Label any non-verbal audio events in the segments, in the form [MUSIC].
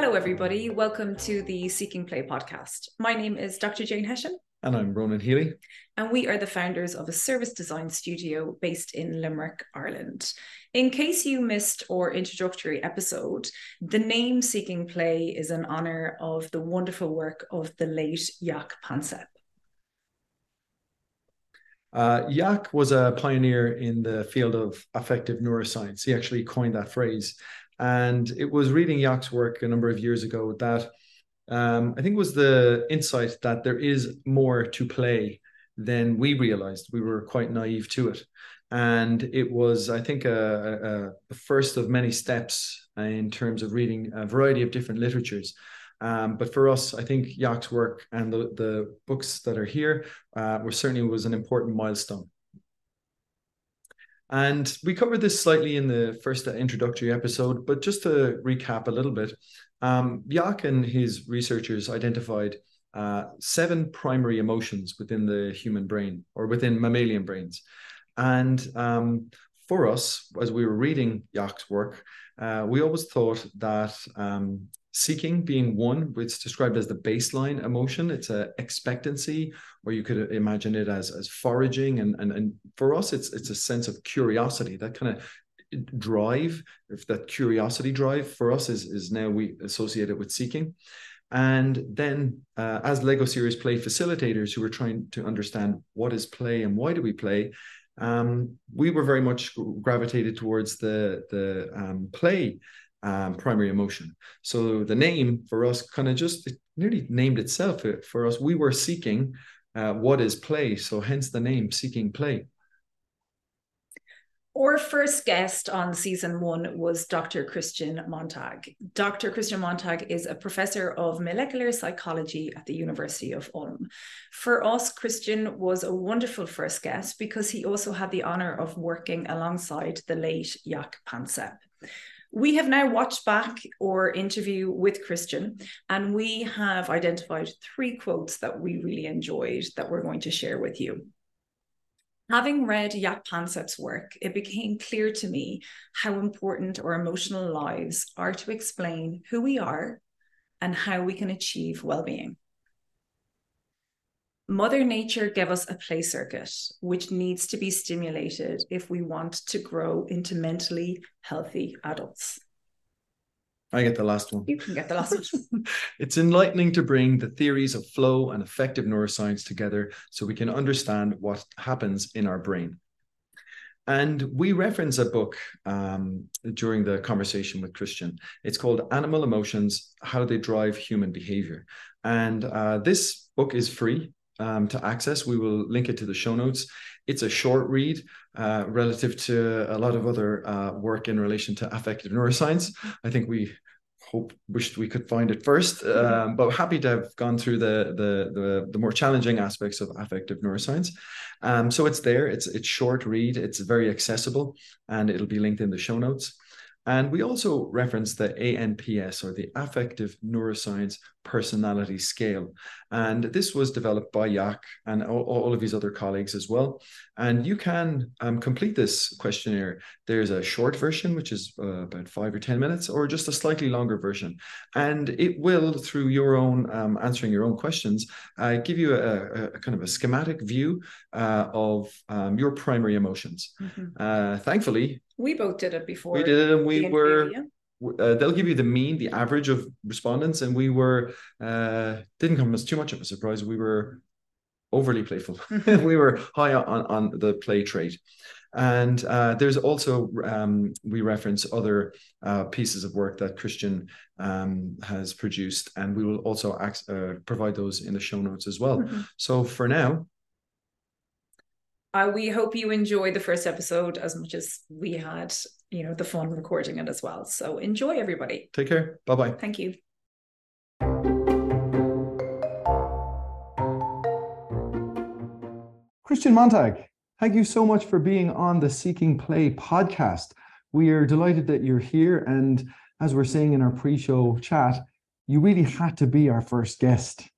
Hello, everybody. Welcome to the Seeking Play podcast. My name is Dr. Jane Hession. And I'm Ronan Healy. And we are the founders of a service design studio based in Limerick, Ireland. In case you missed our introductory episode, the name Seeking Play is in honor of the wonderful work of the late Jaak Panksepp. Uh, Jaak was a pioneer in the field of affective neuroscience. He actually coined that phrase. And it was reading Jaak's work a number of years ago that um, I think was the insight that there is more to play than we realized. We were quite naive to it. And it was, I think, a, a, first of many steps in terms of reading a variety of different literatures. Um, but for us, I think Jaak's work and the, the books that are here uh, were certainly was an important milestone. And we covered this slightly in the first introductory episode, but just to recap a little bit, um, Jaak and his researchers identified uh, seven primary emotions within the human brain or within mammalian brains. And um, for us, as we were reading Jaak's work, uh, we always thought that um, seeking being one it's described as the baseline emotion. It's a expectancy or you could imagine it as as foraging. And and, and for us it's it's a sense of curiosity that kind of drive if that curiosity drive for us is is now we associate it with seeking. And then uh, as lego serious play facilitators who are trying to understand what is play and why do we play um, we were very much gravitated towards the the um, play um, primary emotion. So the name for us kind of just nearly named itself. For us, we were seeking uh, what is play. So hence the name Seeking Play. Our first guest on season one was Dr. Christian Montag. Dr. Christian Montag is a professor of molecular psychology at the University of Ulm. For us, Christian was a wonderful first guest because he also had the honor of working alongside the late Jaak Panksepp. We have now watched back our interview with Christian, and we have identified three quotes that we really enjoyed that we're going to share with you. Having read Jaak Panksepp's work, it became clear to me how important our emotional lives are to explain who we are and how we can achieve well being. Mother Nature gave us a play circuit, which needs to be stimulated if we want to grow into mentally healthy adults. I get the last one. You can get the last one. [LAUGHS] [LAUGHS] it's enlightening to bring the theories of flow and affective neuroscience together so we can understand what happens in our brain. And we reference a book um, during the conversation with Christian. It's called Animal Emotions How They Drive Human Behavior. And uh, this book is free um, to access. We will link it to the show notes. It's a short read uh, relative to a lot of other uh, work in relation to affective neuroscience. I think we hope wished we could find it first, um, but happy to have gone through the, the the the, more challenging aspects of affective neuroscience. Um, so it's there. It's it's short read. It's very accessible, and it'll be linked in the show notes. And we also reference the ANPS or the Affective Neuroscience Personality Scale. And this was developed by Jaak and all, all of his other colleagues as well. And you can um, complete this questionnaire. There's a short version, which is uh, about five or 10 minutes, or just a slightly longer version. And it will, through your own um, answering your own questions, uh, give you a, a, kind of a schematic view uh, of um, your primary emotions. Mm-hmm. Uh, thankfully, we both did it before. We did it, and we were. Uh, they'll give you the mean, the average of respondents, and we were uh, didn't come as too much of a surprise. We were overly playful. [LAUGHS] [LAUGHS] we were high on on the play trait, and uh, there's also um, we reference other uh, pieces of work that Christian um, has produced, and we will also act, uh, provide those in the show notes as well. Mm-hmm. So for now, uh, we hope you enjoy the first episode as much as we had, you know, the fun recording it as well. So enjoy, everybody. Take care. Bye bye. Thank you. Christian Montag, thank you so much for being on the Seeking Play podcast. We are delighted that you're here. And as we're saying in our pre show chat, you really had to be our first guest.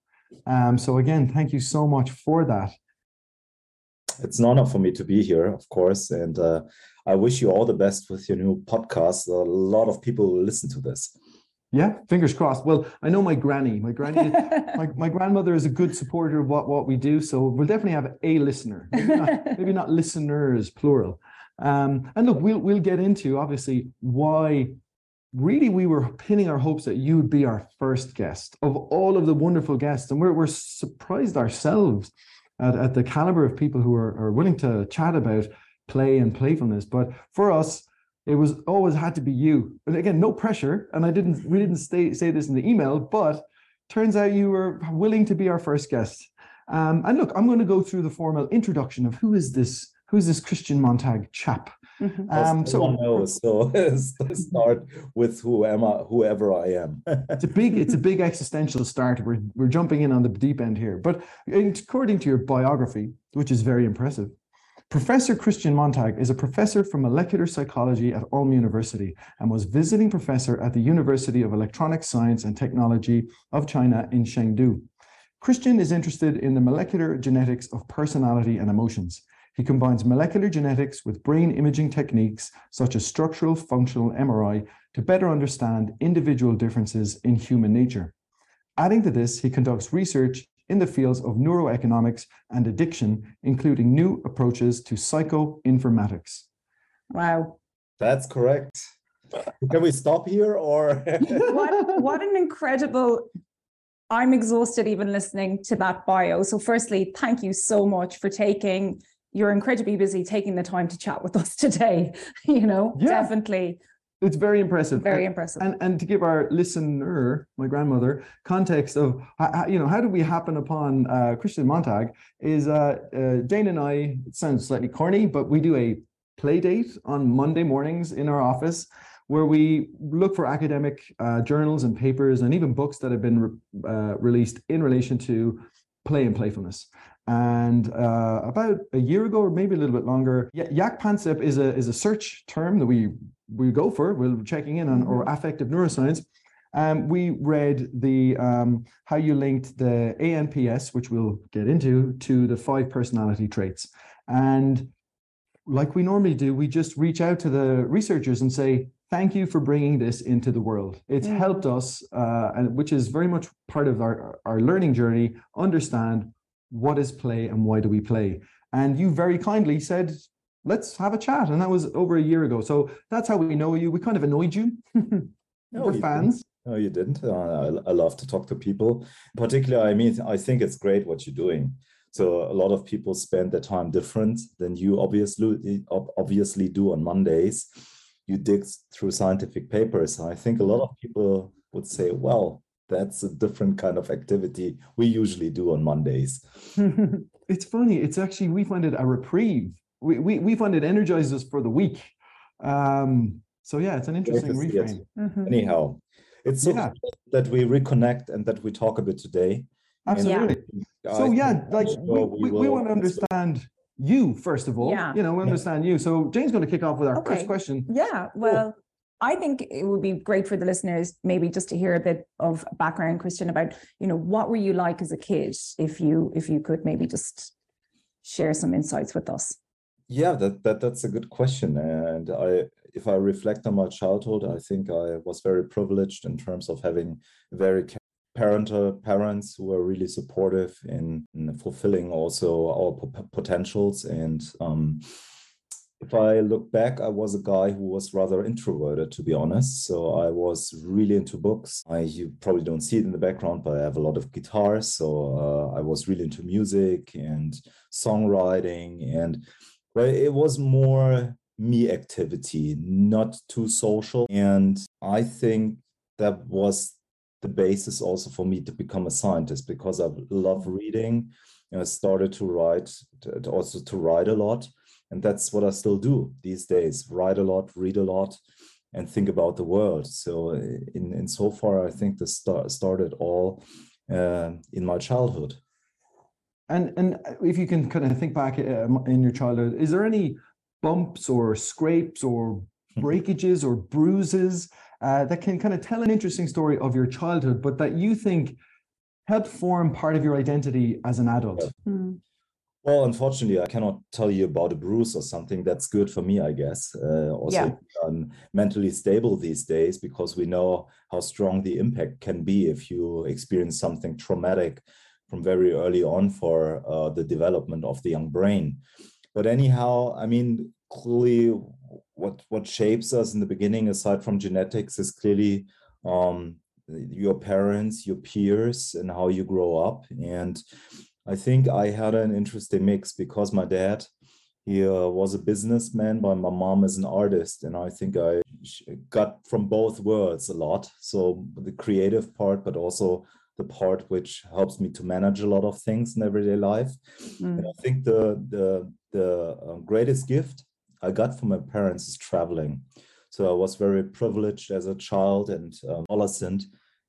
Um, so, again, thank you so much for that it's an honor for me to be here, of course. And uh, I wish you all the best with your new podcast. A lot of people will listen to this. Yeah, fingers crossed. Well, I know my granny. My granny, [LAUGHS] my, my grandmother is a good supporter of what, what we do. So we'll definitely have a listener, maybe not, [LAUGHS] maybe not listeners, plural. Um, and look, we'll we'll get into obviously why really we were pinning our hopes that you would be our first guest of all of the wonderful guests. And we're we're surprised ourselves at, at the caliber of people who are, are willing to chat about play and playfulness. But for us, it was always had to be you. And again, no pressure. And I didn't we didn't stay, say this in the email, but turns out you were willing to be our first guest. Um, and look, I'm going to go through the formal introduction of who is this who's this Christian Montag chap. Mm-hmm. Um, so knows, so [LAUGHS] start with who am I, whoever I am. [LAUGHS] it's a big, it's a big existential start. We're we're jumping in on the deep end here, but according to your biography, which is very impressive, Professor Christian Montag is a professor for molecular psychology at Ulm University and was visiting professor at the University of Electronic Science and Technology of China in Chengdu. Christian is interested in the molecular genetics of personality and emotions. He combines molecular genetics with brain imaging techniques such as structural functional MRI to better understand individual differences in human nature. Adding to this, he conducts research in the fields of neuroeconomics and addiction, including new approaches to psychoinformatics. Wow. That's correct. Can we stop here or? [LAUGHS] what, what an incredible I'm exhausted even listening to that bio. So, firstly, thank you so much for taking. You're incredibly busy taking the time to chat with us today. [LAUGHS] You know, yeah. definitely it's very impressive. Very and, impressive. And and to give our listener, my grandmother, context of how, you know how did we happen upon uh, Christian Montag is uh, uh, Jane and I. It sounds slightly corny, but we do a play date on Monday mornings in our office where we look for academic uh, journals and papers and even books that have been re- uh, released in relation to play and playfulness. And uh, about a year ago, or maybe a little bit longer, Jaak Panksepp is a is a search term that we we go for. We're checking in on or mm-hmm. affective neuroscience. Um, we read the um, how you linked the ANPS, which we'll get into, to the five personality traits. And like we normally do, we just reach out to the researchers and say, thank you for bringing this into the world. It's mm-hmm. helped us, uh, and which is very much part of our, our learning journey, understand what is play and why do we play. And you very kindly said, let's have a chat. And that was over a year ago. So that's how we know you. We kind of annoyed you. [LAUGHS] no, We're fans. Didn't. No, you didn't. Uh, I, I love to talk to people. Particularly, I mean, I think it's great what you're doing. So a lot of people spend their time different than you obviously obviously do on Mondays. You dig through scientific papers. I think a lot of people would say, well, that's a different kind of activity we usually do on Mondays. [LAUGHS] it's funny. It's actually we find it a reprieve we, we, we find it energizes us for the week. Um, so yeah, it's an interesting reframe. Mm-hmm. Anyhow, it's so yeah. that we reconnect and that we talk a bit today. Absolutely. so yeah, like we, we, we, want to understand you first of all. Yeah. You know, we understand you. So Jane's going to kick off with our okay. first question. Yeah. Well, I think it would be great for the listeners maybe just to hear a bit of background, Christian, about you know what were you like as a kid, if you if you could maybe just share some insights with us. Yeah, that, that that's a good question. And I if I reflect on my childhood, I think I was very privileged in terms of having very parental parents who were really supportive in, in fulfilling also our potentials. And um, if I look back, I was a guy who was rather introverted, to be honest. So I was really into books. I you probably don't see it in the background, but I have a lot of guitars. So uh, I was really into music and songwriting and it was more me activity, not too social. And I think that was the basis also for me to become a scientist because I love reading. And I started to write, also to write a lot. And that's what I still do these days write a lot, read a lot, and think about the world. So, in, in so far, I think this start, started all uh, in my childhood. And and if you can kind of think back um, in your childhood, is there any bumps or scrapes or hmm. breakages or bruises uh, that can kind of tell an interesting story of your childhood, but that you think helped form part of your identity as an adult? Mm. Well, unfortunately, I cannot tell you about a bruise or something that's good for me, I guess. Uh, also, Yeah. I'm mentally stable these days because we know how strong the impact can be if you experience something traumatic from very early on for uh, the development of the young brain. But anyhow, I mean, clearly, what what shapes us in the beginning, aside from genetics, is clearly um, your parents, your peers, and how you grow up. And I think I had an interesting mix because my dad, he uh, was a businessman, but my mom is an artist, and I think I got from both worlds a lot. So the creative part, but also the part which helps me to manage a lot of things in everyday life. And I think the the the uh, greatest gift I got from my parents is traveling. So I was very privileged as a child and um, adolescent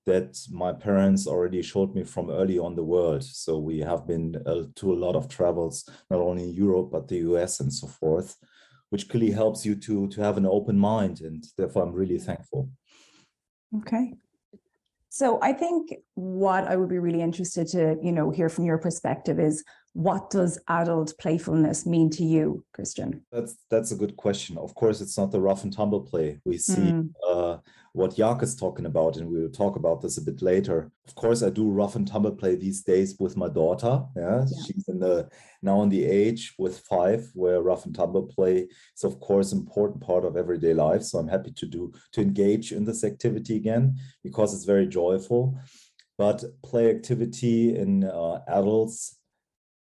that my parents already showed me from early on the world. So we have been uh, to a lot of travels, not only in Europe but the US and so forth, which clearly helps you to to have an open mind, and therefore I'm really thankful. Okay. So I think what I would be really interested to, you know, hear from your perspective is what does adult playfulness mean to you, Christian? That's that's a good question. Of course, it's not the rough and tumble play. We see Mm. uh, what Jaak is talking about, and we will talk about this a bit later. Of course, I do rough and tumble play these days with my daughter. Yeah, Yeah. she's in the now in the age with five where rough and tumble play is of course important part of everyday life. So I'm happy to do to engage in this activity again because it's very joyful. But play activity in uh, adults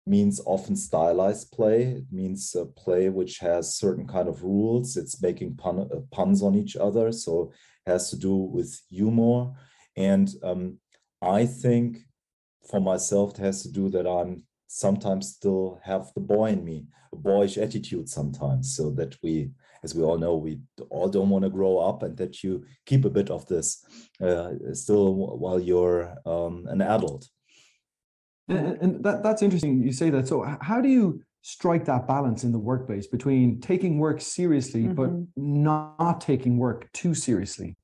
means often stylized play. It means a play which has certain kind of rules. It's making pun, uh, puns on each other, so has to do with humor. And um, I think for myself, it has to do that I'm sometimes still have the boy in me, a boyish attitude sometimes, so that we, as we all know, we all don't want to grow up, and that you keep a bit of this uh, still while you're um, an adult. And, and that, that's interesting you say that. So, how do you strike that balance in the workplace between taking work seriously, but Mhm. not taking work too seriously?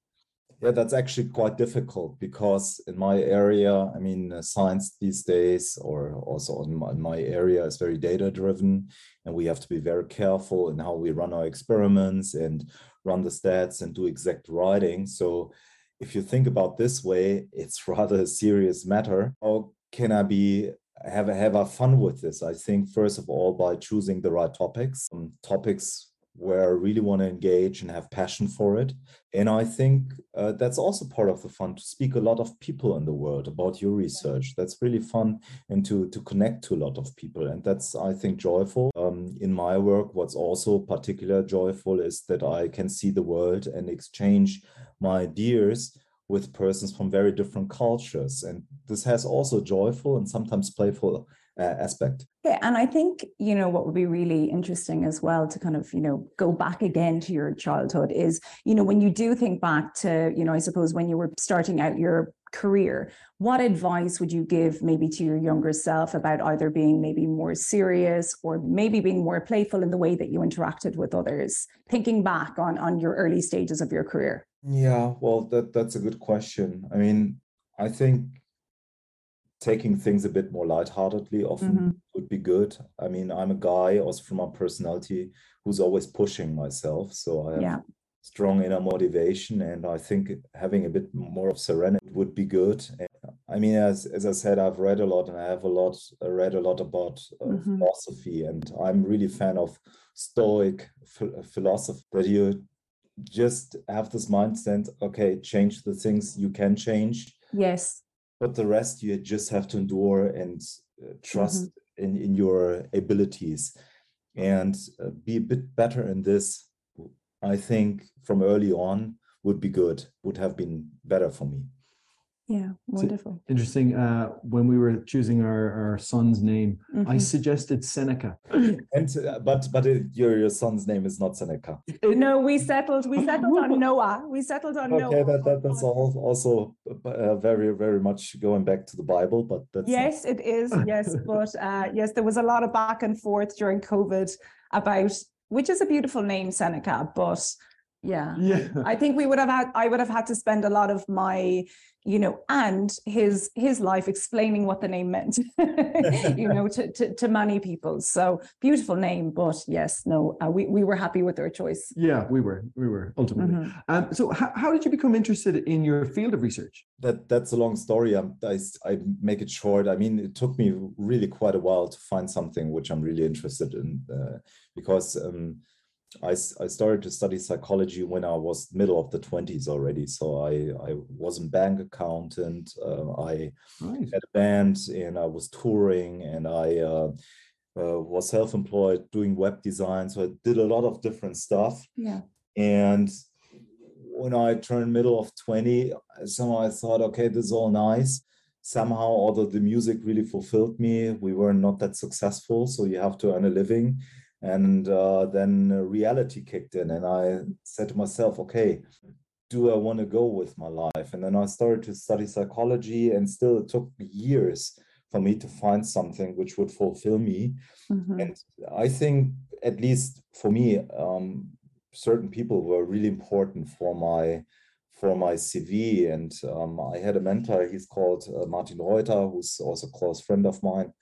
Yeah, that's actually quite difficult because in my area, I mean, uh, science these days, or also in my, in my area, is very data driven, and we have to be very careful in how we run our experiments and run the stats and do exact writing. So, if you think about this way, it's [LAUGHS] rather a serious matter. How can I be have have a fun with this? I think first of all by choosing the right topics, um, topics where I really want to engage and have passion for it. And I think uh, that's also part of the fun to speak a lot of people in the world about your research. That's really fun and to, to connect to a lot of people. And that's, I think, joyful. Um, in my work, what's also particular joyful is that I can see the world and exchange my ideas with persons from very different cultures. And this has also joyful and sometimes playful uh, aspect. Yeah, and I think, you know, what would be really interesting as well to kind of, you know, go back again to your childhood is, you know, when you do think back to, you know, I suppose when you were starting out your career, what advice would you give maybe to your younger self about either being maybe more serious or maybe being more playful in the way that you interacted with others, thinking back on on your early stages of your career? Yeah, well, that that's a good question. I mean, I think taking things a bit more lightheartedly often Mhm. would be good. I mean, I'm a guy also from my personality who's always pushing myself, so I have Yeah. strong inner motivation, and I think having a bit more of serenity would be good. And, I mean, as as I said, I've read a lot, and I have a lot I read a lot about uh, Mhm. philosophy, and I'm really fan of Stoic ph- philosophy that you just have this mindset okay change the things you can change. Yes. but the rest you just have to endure and uh, trust in, in your abilities. And uh, be a bit better in this i think from early on would be good would have been better for me Yeah. Wonderful. Interesting. Uh, when we were choosing our, our son's name, I Mhm. suggested Seneca. [CLEARS THROAT] and uh, but but it, your your son's name is not seneca No, we settled. We settled on [LAUGHS] Noah. We settled on Noah. okay that, that that's all also uh, very very much going back to the bible but that's not- Yes, it is. Yes, [LAUGHS] but uh, yes, there was a lot of back and forth during COVID about which is a beautiful name, Seneca, but Yeah. Yeah. I think we would have had I would have had to spend a lot of my, you know, and his his life explaining what the name meant, [LAUGHS] you know, to, to to many people. So beautiful name, but yes, no, uh, we we were happy with our choice. Yeah, we were. We were ultimately. Mhm. Um, so, how, how did you become interested in your field of research? that that's a long story. I'm, I, s- I make it short. I mean, it took me really quite a while to find something which I'm really interested in uh, because um, I, I started to study psychology when I was middle of the 20s already. So I, I was a bank accountant. Uh, I Right. had a band and I was touring and I uh, uh, was self-employed doing web design. So I did a lot of different stuff. Yeah. And when I turned middle of 20, somehow I thought, okay, this is all nice. Somehow, although the music really fulfilled me, we were not that successful. So you have to earn a living. And uh, then uh, reality kicked in, and I said to myself, okay, do I want to go with my life? And then I started to study psychology, and still it took years for me to find something which would fulfill me. Mhm. And I think, at least for me, um, certain people were really important for my for my CV. And um, I had a mentor. He's called uh, Martin Reuter, who's also a close friend of mine.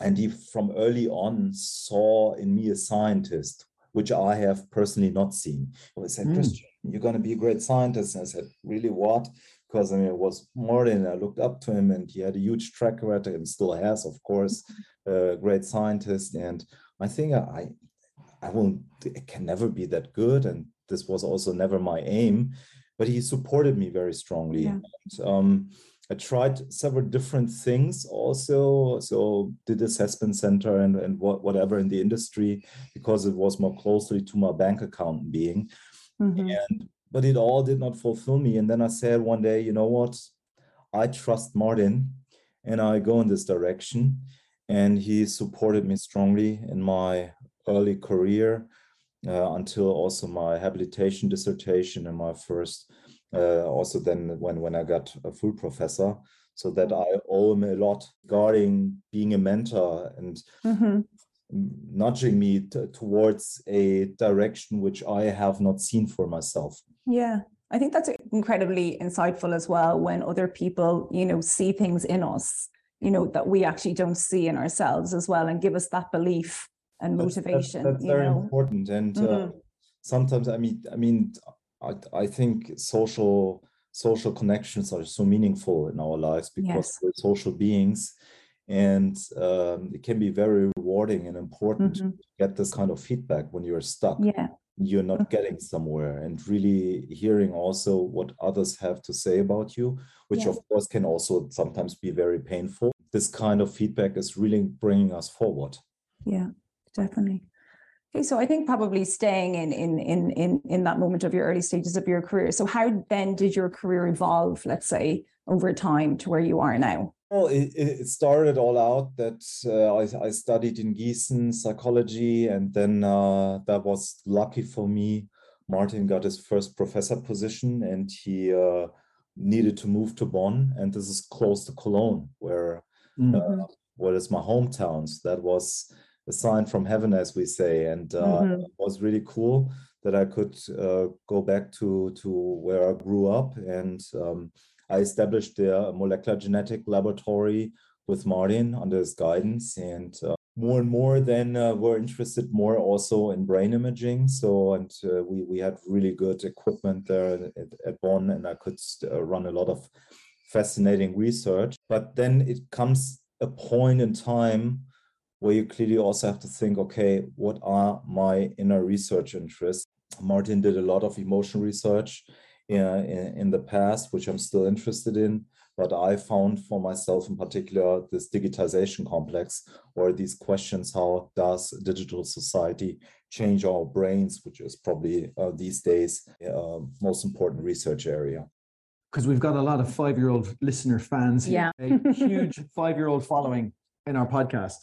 And he, from early on, saw in me a scientist, which I have personally not seen. He said, Mm. "Christian, you're going to be a great scientist." And I said, "Really, what?" Because I mean, it was Martin. I looked up to him, and he had a huge track record, and still has, of course, [LAUGHS] a great scientist. And I think I, I won't it can never be that good, and this was also never my aim. But he supported me very strongly. Yeah. And, um, I tried several different things also. So did assessment center and, and what, whatever in the industry because it was more closely to my bank account being. Mhm. And but it all did not fulfill me. And then I said one day, you know what? I trust Martin and I go in this direction. And he supported me strongly in my early career uh, until also my habilitation dissertation and my first uh, also then when when I got a full professor, so that I owe him a lot regarding being a mentor and Mhm. nudging me t- towards a direction which I have not seen for myself. Yeah. I think that's incredibly insightful as well when other people, you know, see things in us, you know, that we actually don't see in ourselves as well and give us that belief and That's- that's- motivation, That's, you very know. important. And uh, Mhm. sometimes, I mean, I mean, I, I think social social connections are so meaningful in our lives because Yes. we're social beings, and um, it can be very rewarding and important Mhm. to get this kind of feedback when you're stuck. Yeah. You're not Mhm. getting somewhere, and really hearing also what others have to say about you, which Yeah. of course can also sometimes be very painful. This kind of feedback is really bringing us forward. Yeah, definitely. Okay, so I think probably staying in in in in in that moment of your early stages of your career. So how then did your career evolve, let's say, over time to where you are now? Well, it, it it started all out that uh, I, I studied in Gießen psychology, and then uh, that was lucky for me. Martin got his first professor position, and he uh, needed to move to Bonn, and this is close to Cologne, where Mm. uh, what is my hometown. So that was a sign from heaven, as we say, and uh, Mhm. it was really cool that I could uh, go back to to where I grew up, and um, I established the molecular genetic laboratory with Martin under his guidance, and uh, more and more then uh, were interested more also in brain imaging. So and uh, we we had really good equipment there at, at Bonn, and I could uh, run a lot of fascinating research. But then it comes a point in time where you clearly also have to think, okay, what are my inner research interests? Martin did a lot of emotion research uh, in, in the past, which I'm still interested in. But I found for myself in particular this digitization complex or these questions how does digital society change our brains, which is probably uh, these days uh, most important research area. because we've got a lot of five-year-old listener fans here, Yeah. a huge five-year-old following in our podcast.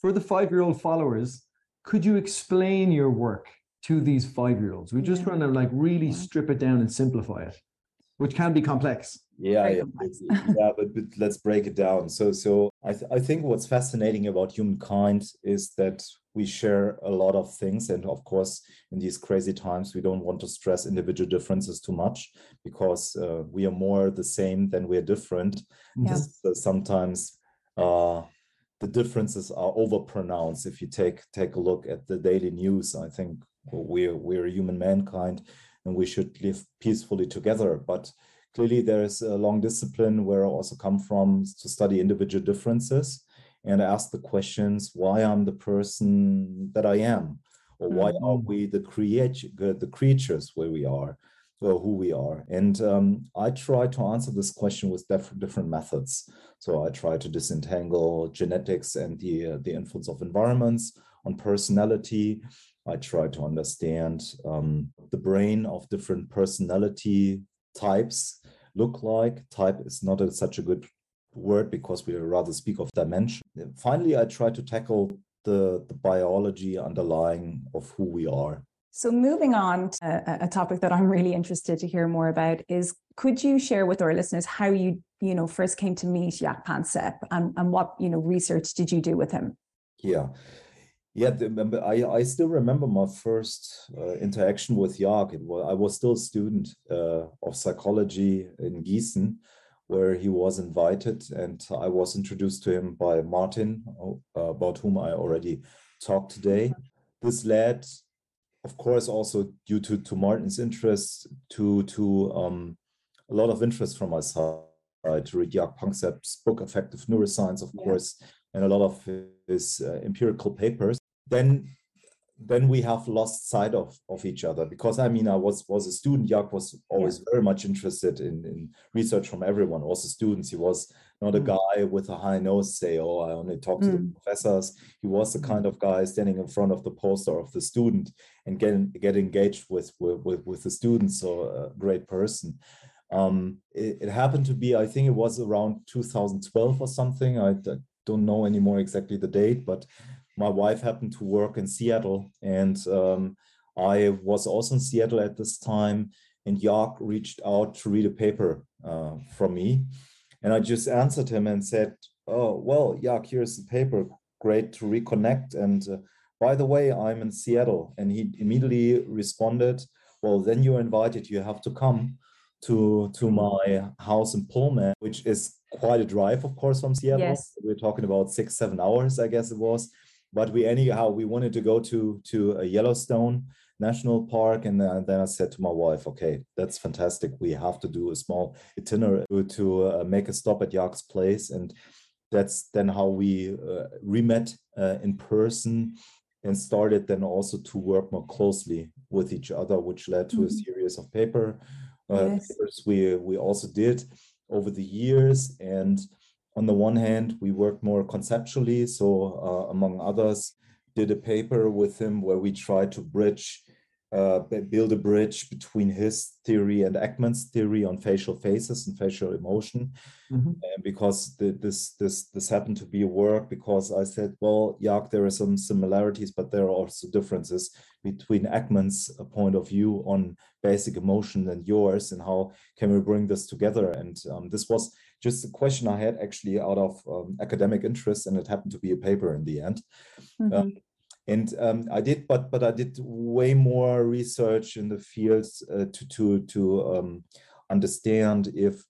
For the five-year-old followers, could you explain your work to these five-year-olds? We just Yeah. want to like really strip it down and simplify it. which can be complex. Yeah, yeah, yeah but, but, let's break it down. So, so I, th- I think what's fascinating about humankind is that we share a lot of things, and of course, in these crazy times, we don't want to stress individual differences too much because uh, we are more the same than we're different. Yeah. sometimes uh, the differences are overpronounced. If you take take a look at the daily news, I think we're we're human mankind, and we should live peacefully together. But clearly there is a long discipline where I also come from to study individual differences and ask the questions why I'm the person that I am, or why mm-hmm. are we the create the creatures where we are, or who we are. And um, I try to answer this question with def- different methods. So I try to disentangle genetics and the uh, the influence of environments on personality. I try to understand um, the brain of different personality types look like. Type is not a, such a good word because we rather speak of dimension. Finally, I try to tackle the, the biology underlying of who we are. So, moving on to a, a, topic that I'm really interested to hear more about is could you share with our listeners how you, you know, first came to meet Jaak Panksepp and, and what, you know, research did you do with him? Yeah. Yeah, I, I still remember my first uh, interaction with Jaak. Was, I was still a student uh, of psychology in Gießen, where he was invited, and I was introduced to him by Martin, uh, about whom I already talked today. This led, of course, also due to, to Martin's interest, to to um, a lot of interest from my side to read Jaak Panksepp's book, Affective Neuroscience, of yeah. course, and a lot of his uh, empirical papers then then we have lost sight of of each other because I mean I was was a student. Jaak was always yeah. very much interested in in research from everyone, also students. He was not a mm. guy with a high nose say, "Oh, I only talk to mm. the professors." He was the mm. kind of guy standing in front of the poster of the student and getting get engaged with with with the students. So a great person. Um, it, it, happened to be, I think it was around 2012 or something. I, I don't know anymore exactly the date, but my wife happened to work in Seattle, and um, I was also in Seattle at this time. And Jaak reached out to read a paper uh, from me, and I just answered him and said, "Oh, well, Jaak, here's the paper. Great to reconnect." And uh, by the way, I'm in Seattle, and he immediately responded, "Well, then you're invited. You have to come." to to my house in Pullman, which is quite a drive, of course, from Seattle. Yes. We're talking about six, seven hours, I guess it was but we anyhow we wanted to go to to a Yellowstone National Park, and then, then I said to my wife, "Okay, that's fantastic. We have to do a small itinerary to uh, make a stop at Jaak's place." And that's then how we uh, re-met uh, in person and started then also to work more closely with each other, which led to mm-hmm. a series of paper uh, yes. papers we we also did over the years and on the one hand, we worked more conceptually. So, uh, among others, did a paper with him where we tried to bridge, uh, build a bridge between his theory and Ekman's theory on facial faces and facial emotion. Mm-hmm. And because the, this this this happened to be a work, because I said, well, Jaak, there are some similarities, but there are also differences between Ekman's uh, point of view on basic emotion and yours, and how can we bring this together? And um, this was just a question I had actually out of um, academic interest, and it happened to be a paper in the end. Mm-hmm. Um, and um, I did, but but I did way more research in the fields uh, to to to um, understand if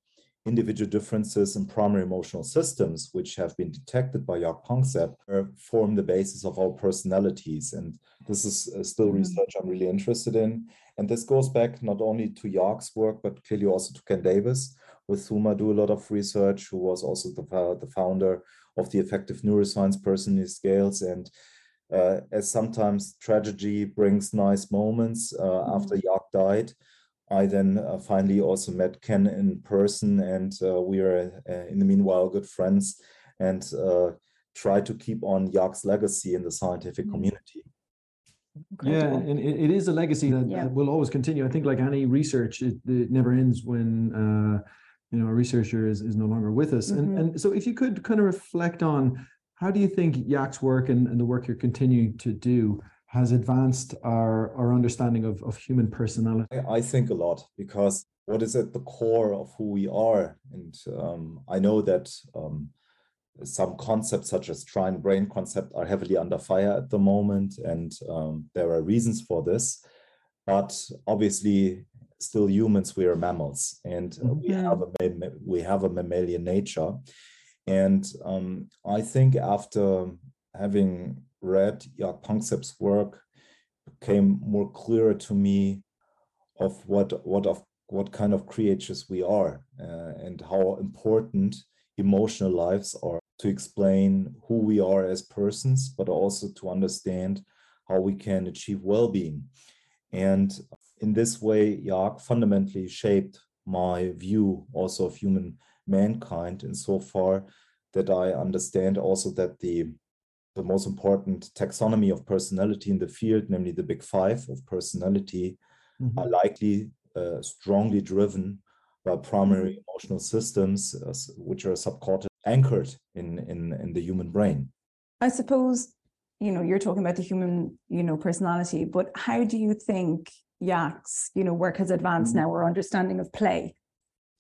individual differences in primary emotional systems, which have been detected by Jaak Panksepp, form the basis of our personalities. And this is uh, still mm-hmm. research I'm really interested in. And this goes back not only to Jaak's work, but clearly also to Ken Davis, with whom I do a lot of research, who was also the, the founder of the Affective Neuroscience Personality Scales. And uh, as sometimes tragedy brings nice moments, uh, mm-hmm. after Jaak died, I then uh, finally also met Ken in person, and uh, we are uh, in the meanwhile good friends and uh, try to keep on Jaak's legacy in the scientific mm-hmm. community. Yeah, and it, it is a legacy that, yeah. that, will always continue. I think, like any research, it, it never ends when you know a researcher is, is no longer with us mm-hmm. and and so if you could kind of reflect on how do you think Jaak's work and, and the work you're continuing to do has advanced our, our understanding of, of human personality? I think a lot because what is at the core of who we are. And um, I know that um, some concepts such as triune brain concept are heavily under fire at the moment, and um, there are reasons for this. But obviously, still humans, we are mammals, and mm-hmm. we have a we have a mammalian nature. And um, I think after having read Jaak Panksepp's work, became more clearer to me of what what of what kind of creatures we are uh, and how important emotional lives are to explain who we are as persons, but also to understand how we can achieve well being. And in this way, Jaak fundamentally shaped my view also of human mankind insofar that I understand also that the the most important taxonomy of personality in the field, namely the big five of personality, mm-hmm. are likely uh, strongly driven by primary mm-hmm. emotional systems, uh, which are subcortical anchored in, in in the human brain. I suppose you know you're talking about the human you know personality, but how do you think Jaak's you know work has advanced mm-hmm. now or understanding of play?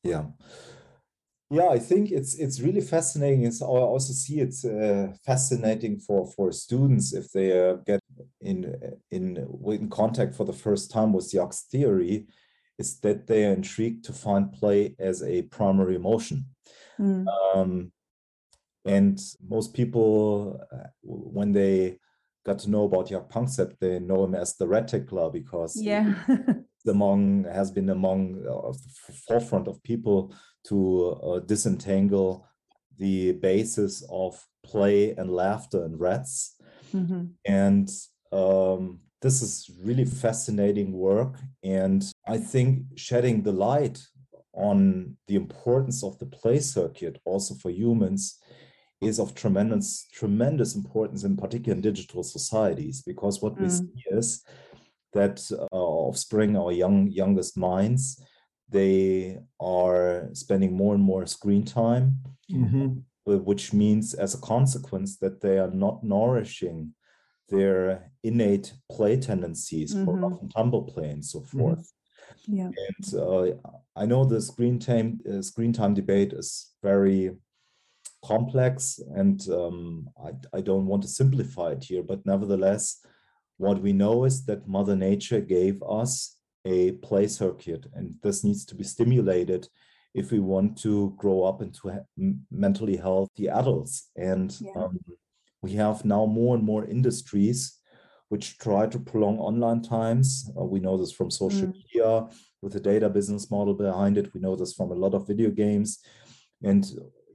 Yeah. Yeah, I think it's it's really fascinating. It's I also see it's uh, fascinating for for students if they uh, get in in in contact for the first time with Jaak's theory, is that they are intrigued to find play as a primary emotion. Mm. Um, and most people, uh, when they got to know about Jaak Panksepp, they know him as the rat tickler because yeah. [LAUGHS] among has been among uh, the forefront of people to uh, disentangle the basis of play and laughter and rats. Mm-hmm. And um, this is really fascinating work. And I think shedding the light on the importance of the play circuit also for humans is of tremendous tremendous importance in particular in digital societies because what mm. we see is that uh, offspring our young youngest minds they are spending more and more screen time mm-hmm. which means as a consequence that they are not nourishing their innate play tendencies mm-hmm. for rough and tumble play and so mm-hmm. forth mm-hmm. yeah and uh, i know the screen time uh, screen time debate is very complex and um, I, I don't want to simplify it here but nevertheless what we know is that mother nature gave us a play circuit and this needs to be stimulated if we want to grow up into mentally healthy adults and yeah. um, we have now more and more industries which try to prolong online times uh, we know this from social mm. media with the data business model behind it we know this from a lot of video games and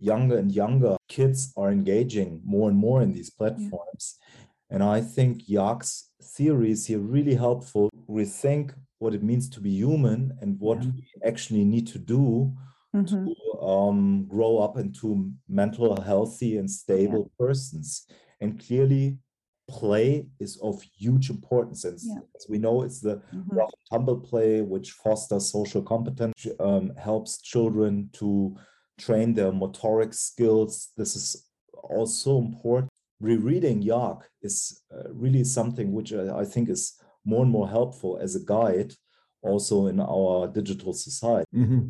younger and younger kids are engaging more and more in these platforms. Yeah. And I think Jaak's theories here really helpful. Rethink what it means to be human and what yeah. we actually need to do mm-hmm. to um, grow up into mental healthy and stable yeah. persons. And clearly, play is of huge importance. And yeah. as we know, it's the mm-hmm. rough tumble play which fosters social competence, um, helps children to train their motoric skills. This is also important. Rereading Jaak is uh, really something which I, I think is more and more helpful as a guide also in our digital society. Mm-hmm.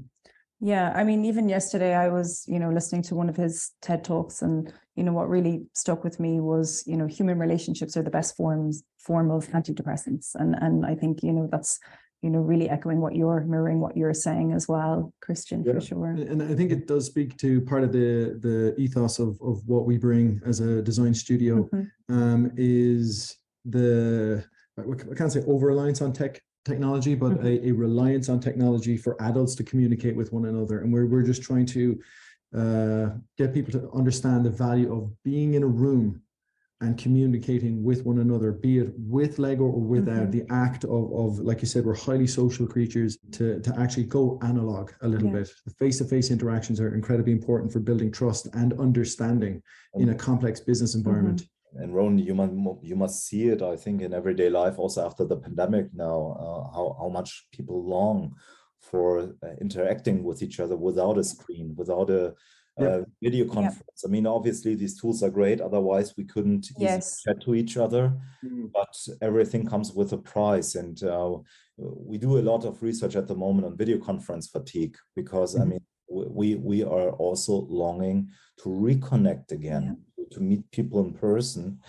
Yeah, I mean, even yesterday I was, you know, listening to one of his TED talks, and you know, what really stuck with me was, you know, human relationships are the best forms form of antidepressants, and and I think you know that's you know really echoing what you're mirroring what you're saying as well christian yeah. for sure and i think it does speak to part of the the ethos of of what we bring as a design studio mm-hmm. um is the i can't say over reliance on tech technology but mm-hmm. a, a, reliance on technology for adults to communicate with one another and we're, we're just trying to uh, get people to understand the value of being in a room and communicating with one another, be it with Lego or without, mm-hmm. the act of, of, like you said, we're highly social creatures to, to actually go analog a little yeah. bit. The face to face interactions are incredibly important for building trust and understanding in a complex business mm-hmm. environment. Mm-hmm. And Ron, you must you must see it. I think in everyday life, also after the pandemic now, uh, how how much people long for uh, interacting with each other without a screen, without a uh, video conference. I mean, obviously these tools are great. Otherwise, we couldn't easily Yes. chat to each other. Mm. But everything comes with a price, and uh, we do a lot of research at the moment on video conference fatigue because I Mhm. mean, we we are also longing to reconnect again, to meet people in person,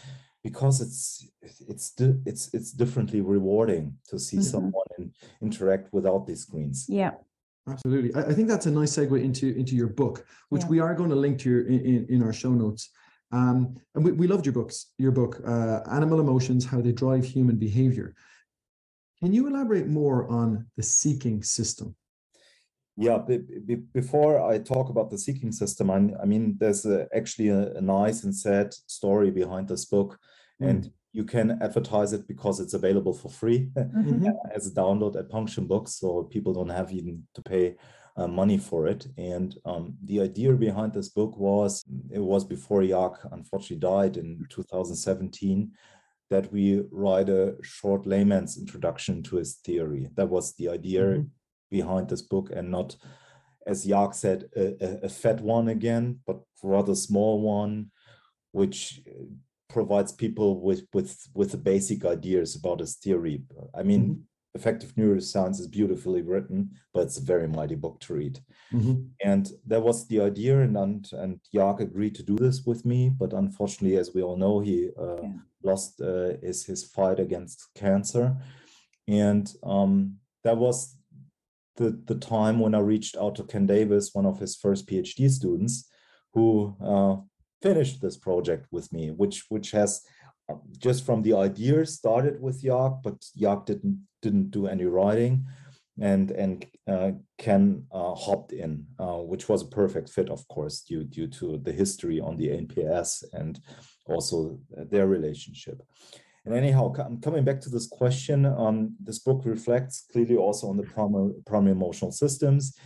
because it's it's it's it's differently rewarding to see Mhm. someone and interact without these screens. Yeah. Absolutely. I, I think that's a nice segue into into your book, which Yeah. we are going to link to your in, in, in our show notes. Um, and we, we loved your books, your book, uh, Animal Emotions, How They Drive Human Behavior. Can you elaborate more on the seeking system? Yeah, be, be, before I talk about the seeking system, I, I mean, there's a, actually a, a nice and sad story behind this book, and you can advertise it because it's available for free [LAUGHS] Mhm. as a download at Punctum Books, so people don't have even to pay uh, money for it. And um, the idea behind this book was it was before Jaak unfortunately died in 2017 that we write a short layman's introduction to his theory. That was the idea Mhm. behind this book, and not, as Jaak said, a, a, a fat one again, but rather small one, which uh, provides people with with with the basic ideas about his theory. I mean, Mhm. Affective Neuroscience is beautifully written, but it's a very mighty book to read. Mhm. And that was the idea, and and, and Jaak agreed to do this with me. But unfortunately, as we all know, he uh, Yeah. lost uh, his his fight against cancer, and um, that was the the time when I reached out to Ken Davis, one of his first PhD students, who uh, finished this project with me, which which has uh, just from the idea started with Jaak, but Jaak didn't didn't do any writing, and and uh, Ken uh, hopped in, uh, which was a perfect fit, of course, due due to the history on the NPS and also their relationship. And anyhow, com- coming back to this question, um, this book reflects clearly also on the primary, primary emotional systems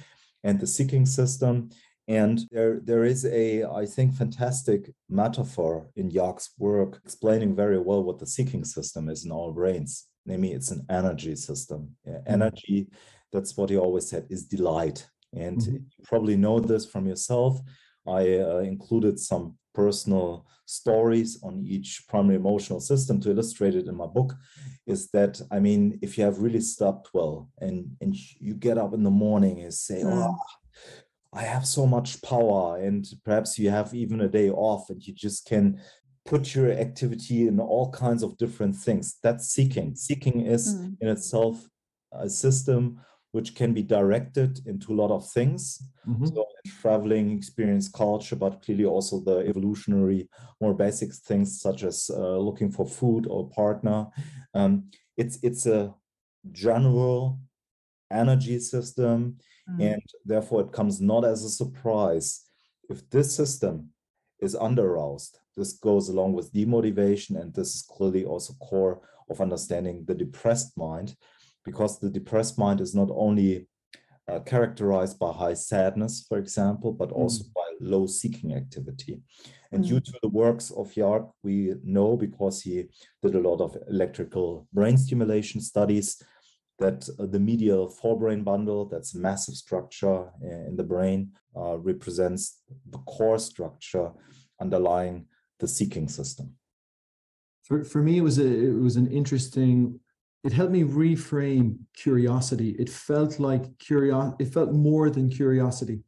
and the seeking system. And there, there is a, I think, fantastic metaphor in Jaak's work explaining very well what the seeking system is in our brains. Namely, it's an energy system. Yeah, Energy, that's what he always said, is delight. And Mhm. you probably know this from yourself. I uh, included some personal stories on each primary emotional system to illustrate it in my book. Is that, I mean, if you have really slept well and, and you get up in the morning and say, oh, I have so much power, and perhaps you have even a day off and you just can put your activity in all kinds of different things. That's seeking. Seeking is Mm. in itself a system which can be directed into a lot of things. Mhm. So traveling, experience, culture, but clearly also the evolutionary, more basic things such as uh, looking for food or partner. Um, it's it's a general energy system, Mm. and therefore it comes not as a surprise if this system is underaroused. This goes along with demotivation, and this is clearly also core of understanding the depressed mind, because the depressed mind is not only uh, characterized by high sadness, for example, but also by low seeking activity. And due to the works of Jaak, we know because he did a lot of electrical brain stimulation studies that uh, the medial forebrain bundle, that's a massive structure uh, in the brain, uh, represents the core structure underlying the seeking system. For, for me, it was a, it was an interesting. It helped me reframe curiosity. It felt like curiosity. It felt more than curiosity.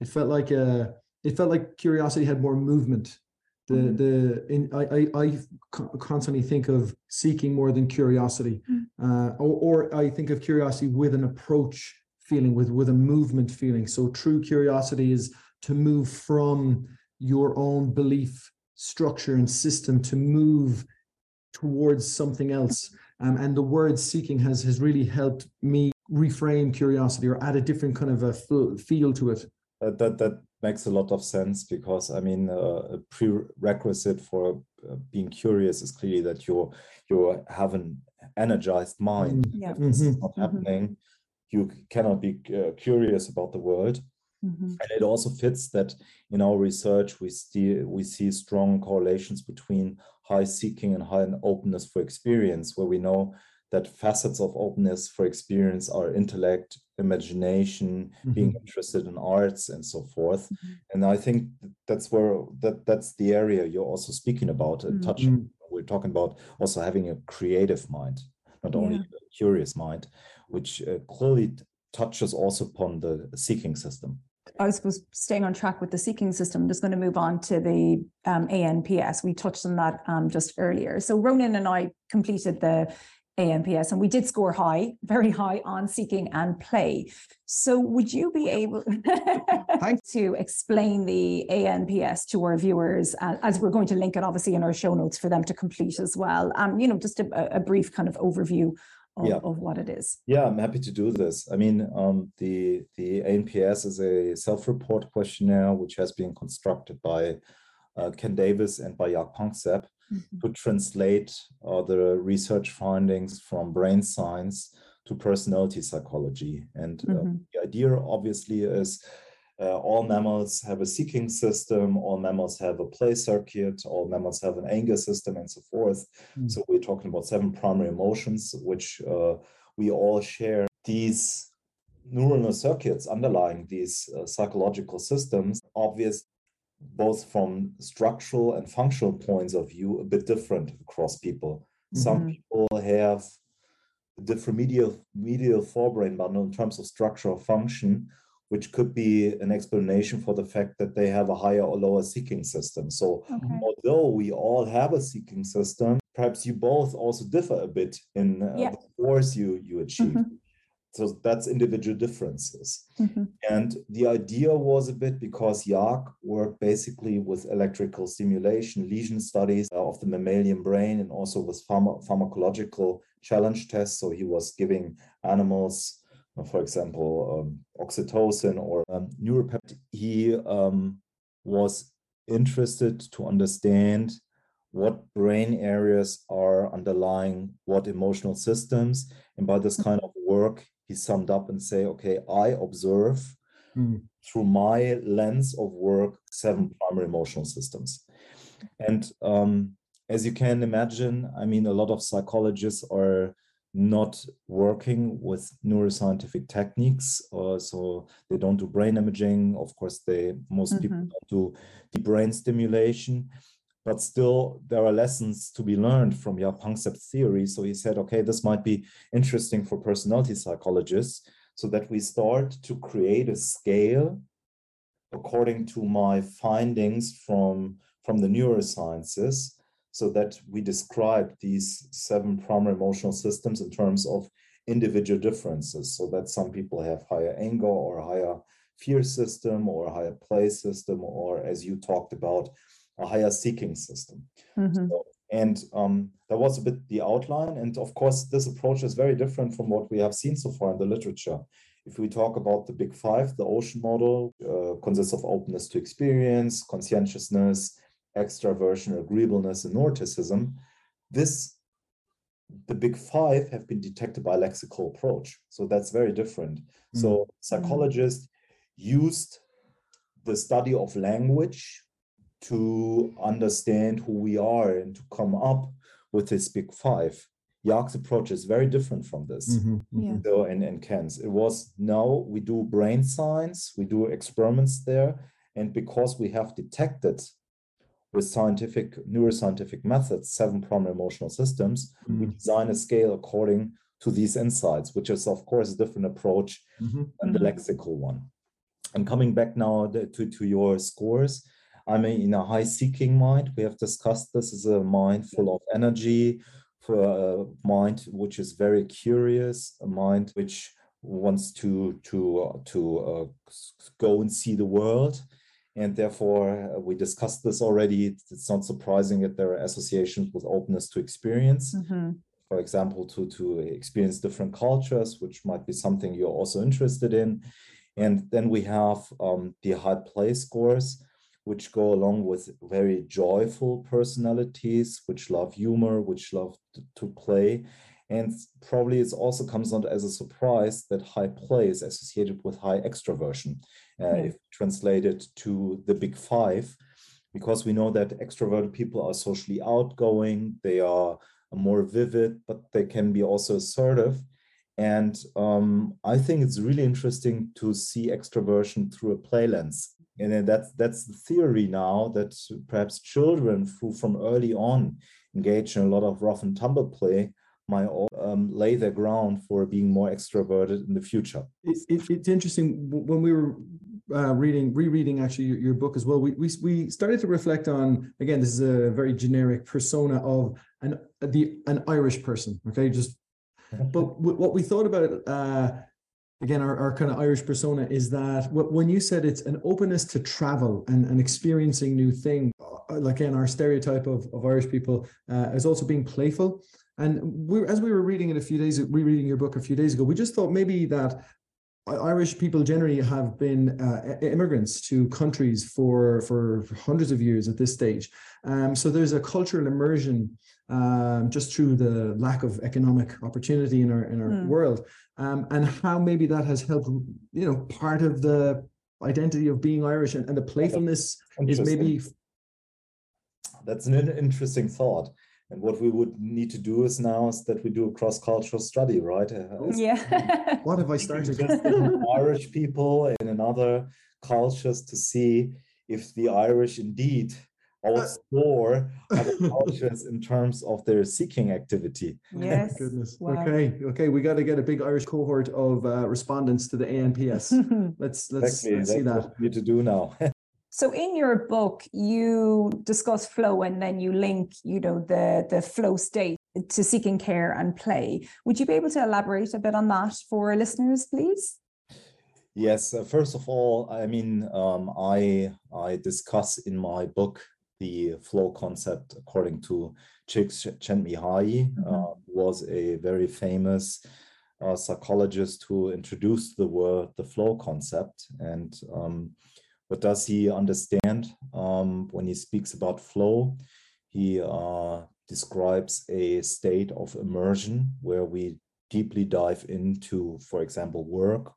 It felt like a. It felt like curiosity had more movement. The Mhm. the in I I, I constantly think of seeking more than curiosity, uh, or or I think of curiosity with an approach feeling, with with a movement feeling. So true curiosity is to move from your own belief structure and system to move towards something else. Um, and the word seeking has has really helped me reframe curiosity or add a different kind of a feel, feel to it. Uh, that that makes a lot of sense because I mean uh, a prerequisite for uh, being curious is clearly that you you have an energized mind. Mm, Yeah. If this is not mhm. happening, you cannot be uh, curious about the world. Mhm. And it also fits that in our research we see we see strong correlations between high seeking and high openness for experience, where we know that facets of openness for experience are intellect, imagination, mm-hmm. being interested in arts, and so forth. Mm-hmm. And I think that's where that that's the area you're also speaking about and mm-hmm. touching. We're talking about also having a creative mind, not yeah. only a curious mind, which uh, clearly touches also upon the seeking system. I suppose staying on track with the seeking system, I'm just going to move on to the um, ANPS. We touched on that um, just earlier. So Ronan and I completed the ANPS and we did score high, very high on seeking and play. So would you be able [LAUGHS] to explain the ANPS to our viewers uh, as we're going to link it obviously in our show notes for them to complete as well? Um, you know, just a, a brief kind of overview of, yeah. of what it is. Yeah, I'm happy to do this. I mean, um, the the ANPS is a self-report questionnaire which has been constructed by uh, Ken Davis and by Jaak Panksepp mm-hmm. to translate uh, the research findings from brain science to personality psychology. And uh, mm-hmm. the idea, obviously, is uh, all mammals have a seeking system, all mammals have a play circuit, all mammals have an anger system, and so forth. Mm. So we're talking about seven primary emotions, which uh, we all share. These neuronal circuits underlying these uh, psychological systems, obvious both from structural and functional points of view, a bit different across people. Mm-hmm. Some people have different medial medial forebrain bundle in terms of structure or function, which could be an explanation for the fact that they have a higher or lower seeking system. So, okay. although we all have a seeking system, perhaps you both also differ a bit in uh, yeah. the scores you you achieve. Mm-hmm. So that's individual differences. Mm-hmm. And the idea was a bit because Jaak worked basically with electrical stimulation, lesion studies of the mammalian brain, and also with pharma- pharmacological challenge tests. So he was giving animals for example, um, oxytocin or um, neuropeptide, he um, was interested to understand what brain areas are underlying what emotional systems. And by this kind of work, he summed up and say, okay, I observe mm. through my lens of work seven primary emotional systems. And um, as you can imagine, I mean, a lot of psychologists are not working with neuroscientific techniques or so they don't do brain imaging of course they most mm-hmm. people don't do the brain stimulation but still there are lessons to be learned from your concept theory so he said okay this might be interesting for personality psychologists so that we start to create a scale according to my findings from from the neurosciences so that we describe these seven primary emotional systems in terms of individual differences. So that some people have higher anger or higher fear system or higher play system, or as you talked about, a higher seeking system. Mm-hmm. So, and um, that was a bit the outline. And of course, this approach is very different from what we have seen so far in the literature. If we talk about the big five, the ocean model uh, consists of openness to experience, conscientiousness, extraversion, agreeableness, and neuroticism, this the big five have been detected by lexical approach. So that's very different. Mm-hmm. So psychologists used the study of language to understand who we are and to come up with this big five. Jaak's approach is very different from this. Mm-hmm. mm-hmm. Yeah. So, and, and Ken's. It was now we do brain science, we do experiments there. And because we have detected with scientific neuroscientific methods, seven primary emotional systems, mm-hmm. we design a scale according to these insights, which is of course a different approach mm-hmm. than the mm-hmm. lexical one. And coming back now to, to your scores, I'm in a high seeking mind. We have discussed this as a mind full of energy, for a mind which is very curious, a mind which wants to to uh, to uh, go and see the world and therefore, uh, we discussed this already. It's not surprising that there are associations with openness to experience. Mm-hmm. For example, to, to experience different cultures, which might be something you're also interested in. And then we have um, the high play scores, which go along with very joyful personalities, which love humor, which love to, play. And probably it also comes on as a surprise that high play is associated with high extroversion, uh, yeah. if translated to the big five, because we know that extroverted people are socially outgoing, they are more vivid, but they can be also assertive. And um, I think it's really interesting to see extroversion through a play lens. And that's that's the theory now that perhaps children who from early on engage in a lot of rough and tumble play might um, lay their ground for being more extroverted in the future. It, it, it's interesting when we were uh, reading, rereading actually your, your, book as well. We, we we started to reflect on again. This is a very generic persona of an the an Irish person. Okay, just [LAUGHS] but what we thought about uh, again our, our kind of irish persona is that when you said it's an openness to travel and, and experiencing new things uh, like in our stereotype of, of irish people uh, is also being playful and we as we were reading it a few days rereading your book a few days ago we just thought maybe that Irish people generally have been uh, immigrants to countries for, for hundreds of years at this stage. Um, so there's a cultural immersion um, just through the lack of economic opportunity in our in our mm. world, um, and how maybe that has helped. You know, part of the identity of being Irish and, and the playfulness is maybe. That's an interesting thought. And what we would need to do is now is that we do a cross-cultural study, right? Uh, yeah. [LAUGHS] what have I started? [LAUGHS] Irish people in another cultures to see if the Irish indeed outscore other [LAUGHS] cultures in terms of their seeking activity. Yes. Oh, [LAUGHS] goodness. Wow. Okay. Okay. We got to get a big Irish cohort of uh, respondents to the ANPS. [LAUGHS] let's let's, exactly. let's see That's that. What we need to do now. so in your book, you discuss flow and then you link, you know, the the flow state to seeking care and play. Would you be able to elaborate a bit on that for listeners, please? Yes, uh, first of all, I mean, um, I I discuss in my book the flow concept according to Csikszentmihalyi, mm-hmm. uh, was a very famous uh, psychologist who introduced the word the flow concept and um, what does he understand um, when he speaks about flow he uh, describes a state of immersion where we deeply dive into for example work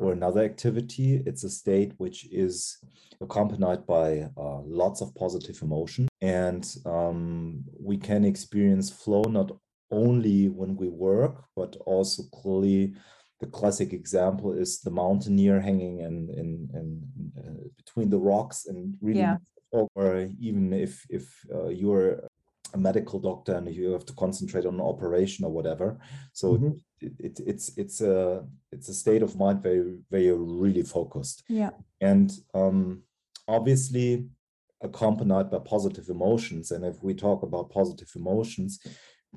or another activity. It's a state which is accompanied by uh, lots of positive emotion. And um, we can experience flow not only when we work, but also clearly the classic example is the mountaineer hanging in, in, in uh, between the rocks and really yeah. or even if if uh, you're a medical doctor and you have to concentrate on an operation or whatever so mm-hmm. it, it, it's it's a it's a state of mind where, where you're really focused yeah and um, obviously accompanied by positive emotions and if we talk about positive emotions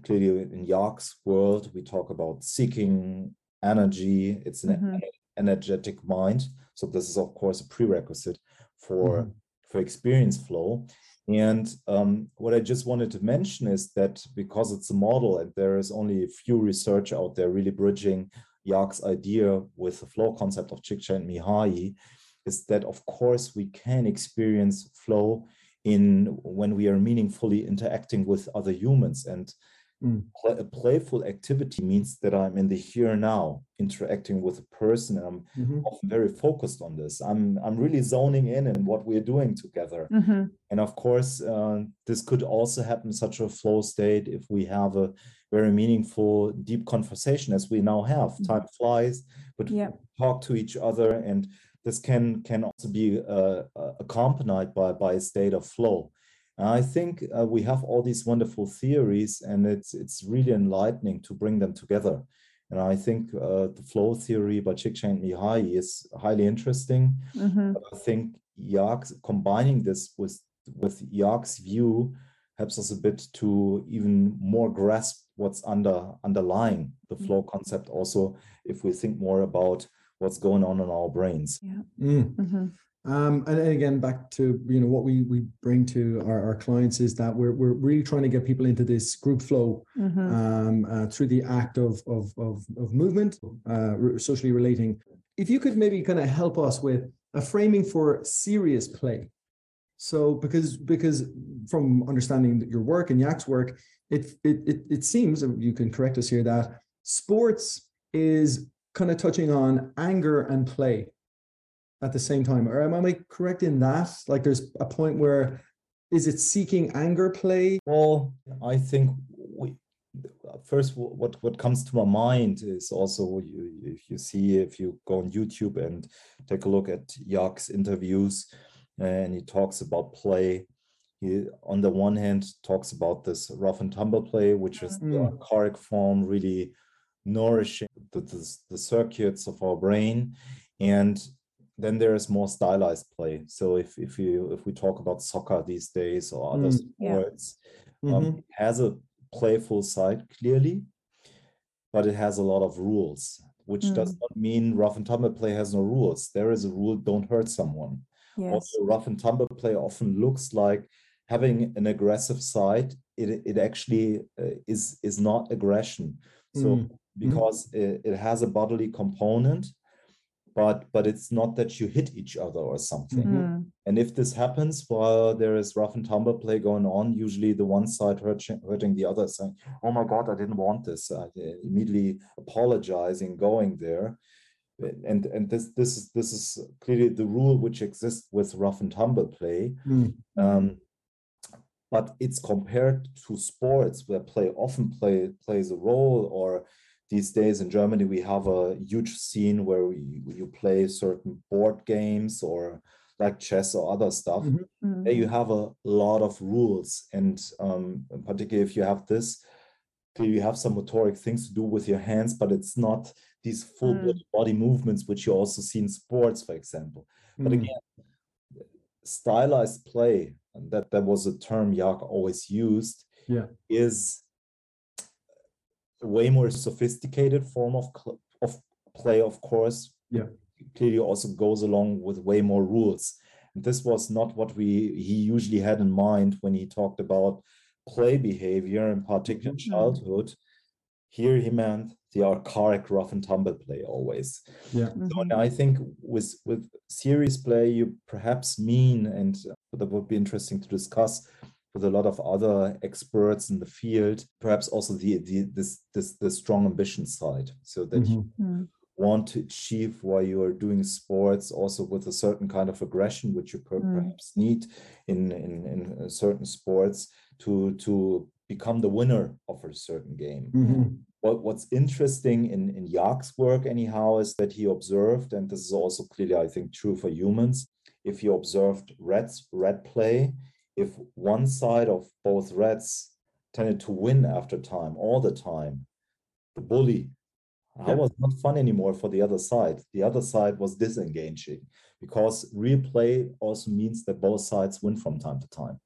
clearly in Jaak's world we talk about seeking energy it's an mm-hmm. energetic mind so this is of course a prerequisite for mm-hmm. for experience flow and um, what I just wanted to mention is that because it's a model and there is only a few research out there really bridging Jaak's idea with the flow concept of Csikszentmihalyi, is that of course we can experience flow in when we are meaningfully interacting with other humans. And Mm. a playful activity means that I'm in the here and now, interacting with a person, and I'm mm-hmm. often very focused on this. I'm I'm really zoning in in what we're doing together. Mm-hmm. And of course, uh, this could also happen such a flow state if we have a very meaningful, deep conversation as we now have. Mm-hmm. Time flies, but yeah. talk to each other, and this can can also be uh accompanied by by a state of flow. I think uh, we have all these wonderful theories, and it's it's really enlightening to bring them together. And I think uh, the flow theory by Csikszentmihalyi is highly interesting. Mm-hmm. I think Jaak combining this with with Jaak's view helps us a bit to even more grasp what's under underlying the flow mm-hmm. concept. Also, if we think more about what's going on in our brains. Yeah. Mm. Mm-hmm. Um, and again, back to you know what we we bring to our, our clients is that we're we're really trying to get people into this group flow mm-hmm. um, uh, through the act of of of, of movement, uh, socially relating. If you could maybe kind of help us with a framing for serious play. So because because from understanding your work and Jaak's work, it it it, it seems you can correct us here that sports is kind of touching on anger and play at the same time. Or am I correct in that? Like there's a point where is it seeking anger play? Well, I think we first what what comes to my mind is also you, if you see if you go on youtube and take a look at Jaak interviews and he talks about play he on the one hand talks about this rough and tumble play which is the Mm. archaic form really nourishing the, the, the circuits of our brain and then there is more stylized play so if if you if we talk about soccer these days or other Mm. Yeah. sports Mhm. um, it has a playful side clearly, but it has a lot of rules, which does not mean rough and tumble play has no rules. There is a rule: don't hurt someone. Yes. Also, rough and tumble play often looks like having an aggressive side. It it actually uh, is is not aggression. So Mm. because it, it has a bodily component, but but it's not that you hit each other or something. Mhm. Mm. And if this happens while there is rough and tumble play going on, usually the one side hurting, hurting the other, saying, "Oh my God, I didn't want this," uh, immediately apologizing, going there, and and this this is this is clearly the rule which exists with rough and tumble play. Mm. Um, but it's compared to sports where play often play plays a role or these days in Germany we have a huge scene where we, you play certain board games or like chess or other stuff. Mm. there you have a lot of rules and um, particularly if you have this you have some motoric things to do with your hands but it's not these full Mm. body movements which you also see in sports for example but Mm. again stylized play and that that was a term Jaak always used Yeah. is a way more sophisticated form of cl- of play of course Yeah. clearly also goes along with way more rules and this was not what we he usually had in mind when he talked about play behavior in particular in Mhm. childhood here he meant the archaic rough and tumble play always Yeah. so Mhm. and I think with with serious play, you perhaps mean, and that would be interesting to discuss with a lot of other experts in the field, perhaps also the, the this this the strong ambition side, so that you Mhm. Mm. want to achieve while you are doing sports, also with a certain kind of aggression which you per- Mm. perhaps need in, in in uh, certain sports to to become the winner of a certain game Mhm. what, what's interesting in, in Jaak's work, anyhow, is that he observed, and this is also clearly, I think, true for humans. If you observed rats, rat play, if one side of both rats tended to win after time, all the time, the bully, Yeah. that was not fun anymore for the other side. The other side was disengaging because real play also means that both sides win from time to time.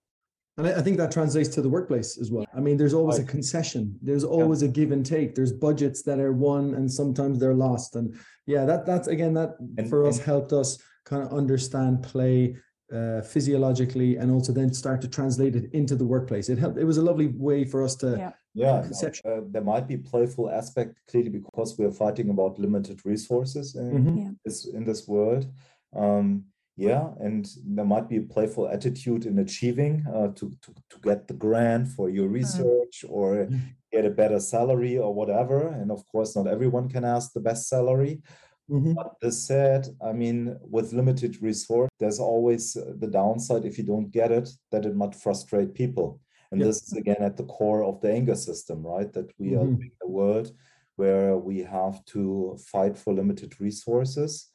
And I, think that translates to the workplace as well. I mean, there's always a concession. There's always a give and take. There's budgets that are won and sometimes they're lost. And yeah, that that's again that And- for us helped us kind of understand play uh, physiologically and also then start to translate it into the workplace. It helped. It was a lovely way for us to. Yeah. Yeah, no, uh, there might be a playful aspect clearly because we're fighting about limited resources in Mhm. Yeah. this in this world. Um, yeah, and there might be a playful attitude in achieving uh, to, to to get the grant for your research or Mhm. get a better salary or whatever. And of course, not everyone can ask the best salary. Mhm. But this said, I mean, with limited resource, there's always uh, the downside if you don't get it, that it might frustrate people. And Yeah. this is again at the core of the anger system, right? That we are Mhm. living in a world where we have to fight for limited resources.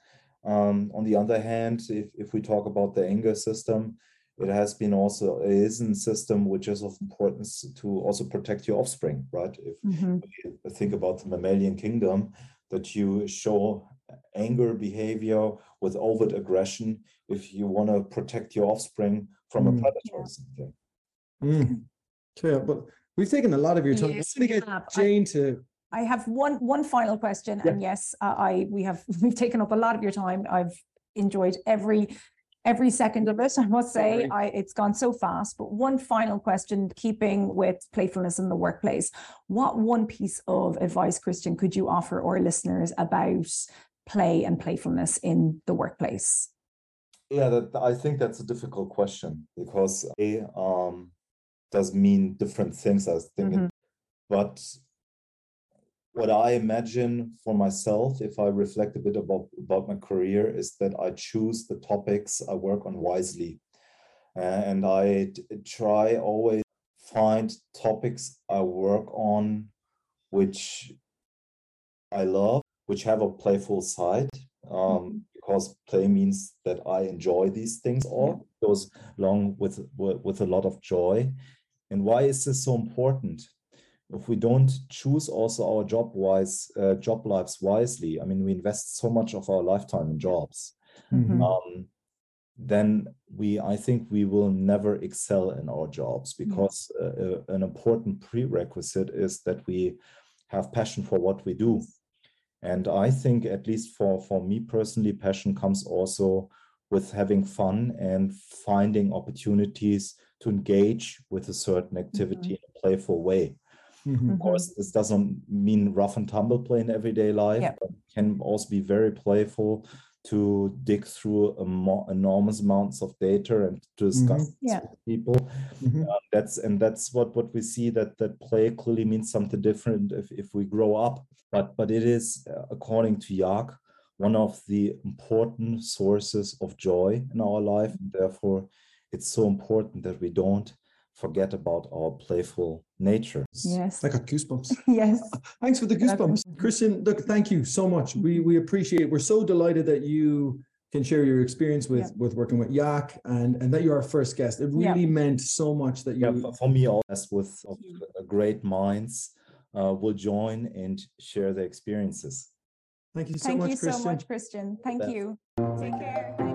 Um, on the other hand, if, if we talk about the anger system, it has been also it is a system which is of importance to also protect your offspring, right? If Mhm. you think about the mammalian kingdom, that you show anger behavior with overt aggression if you want to protect your offspring from a Mm. predator or something. Mm. So, yeah, but we've taken a lot of your time. Yes, I'm gonna get have. I- Jane to. I have one one final question, Yeah. and yes, uh, I we have [LAUGHS] we've taken up a lot of your time. I've enjoyed every every second of it. [LAUGHS] I must say, I it's gone so fast. But one final question, keeping with playfulness in the workplace, what one piece of advice, Christian, could you offer our listeners about play and playfulness in the workplace? Yeah, that, I think that's a difficult question because A um, does mean different things, I was thinking. But what I imagine for myself, if I reflect a bit about, about my career, is that I choose the topics I work on wisely. Uh, and I t- try always find topics I work on which I love, which have a playful side. Um, mm-hmm. because play means that I enjoy these things all goes along with, with with a lot of joy. And why is this so important? If we don't choose also our job wise uh, job lives wisely, I mean, we invest so much of our lifetime in jobs. Mm-hmm. Um, then we i think we will never excel in our jobs because uh, uh, an important prerequisite is that we have passion for what we do and i think at least for for me personally passion comes also with having fun and finding opportunities to engage with a certain activity mm-hmm. in a playful way Mm-hmm. Of course, this doesn't mean rough and tumble play in everyday life, can also be very playful to dig through enormous amounts of data and to discuss mm-hmm. yeah. with people. Mm-hmm. Uh, that's and that's what what we see that that play clearly means something different if, if we grow up. But but it is uh, according to Jaak one of the important sources of joy in our life. And therefore, it's so important that we don't forget about our playful nature. Yes. I got goosebumps. [LAUGHS] yes. Thanks for the goosebumps. Christian, look, thank you so much. We we appreciate we're so delighted that you can share your experience with yeah. with working with Jaak and and that you're our first guest. It really yeah. meant so much that you yeah, for me all as with great minds uh, will join and share their experiences. Thank you so Thank much, you Christian. so much, Christian. Thank you. Take care.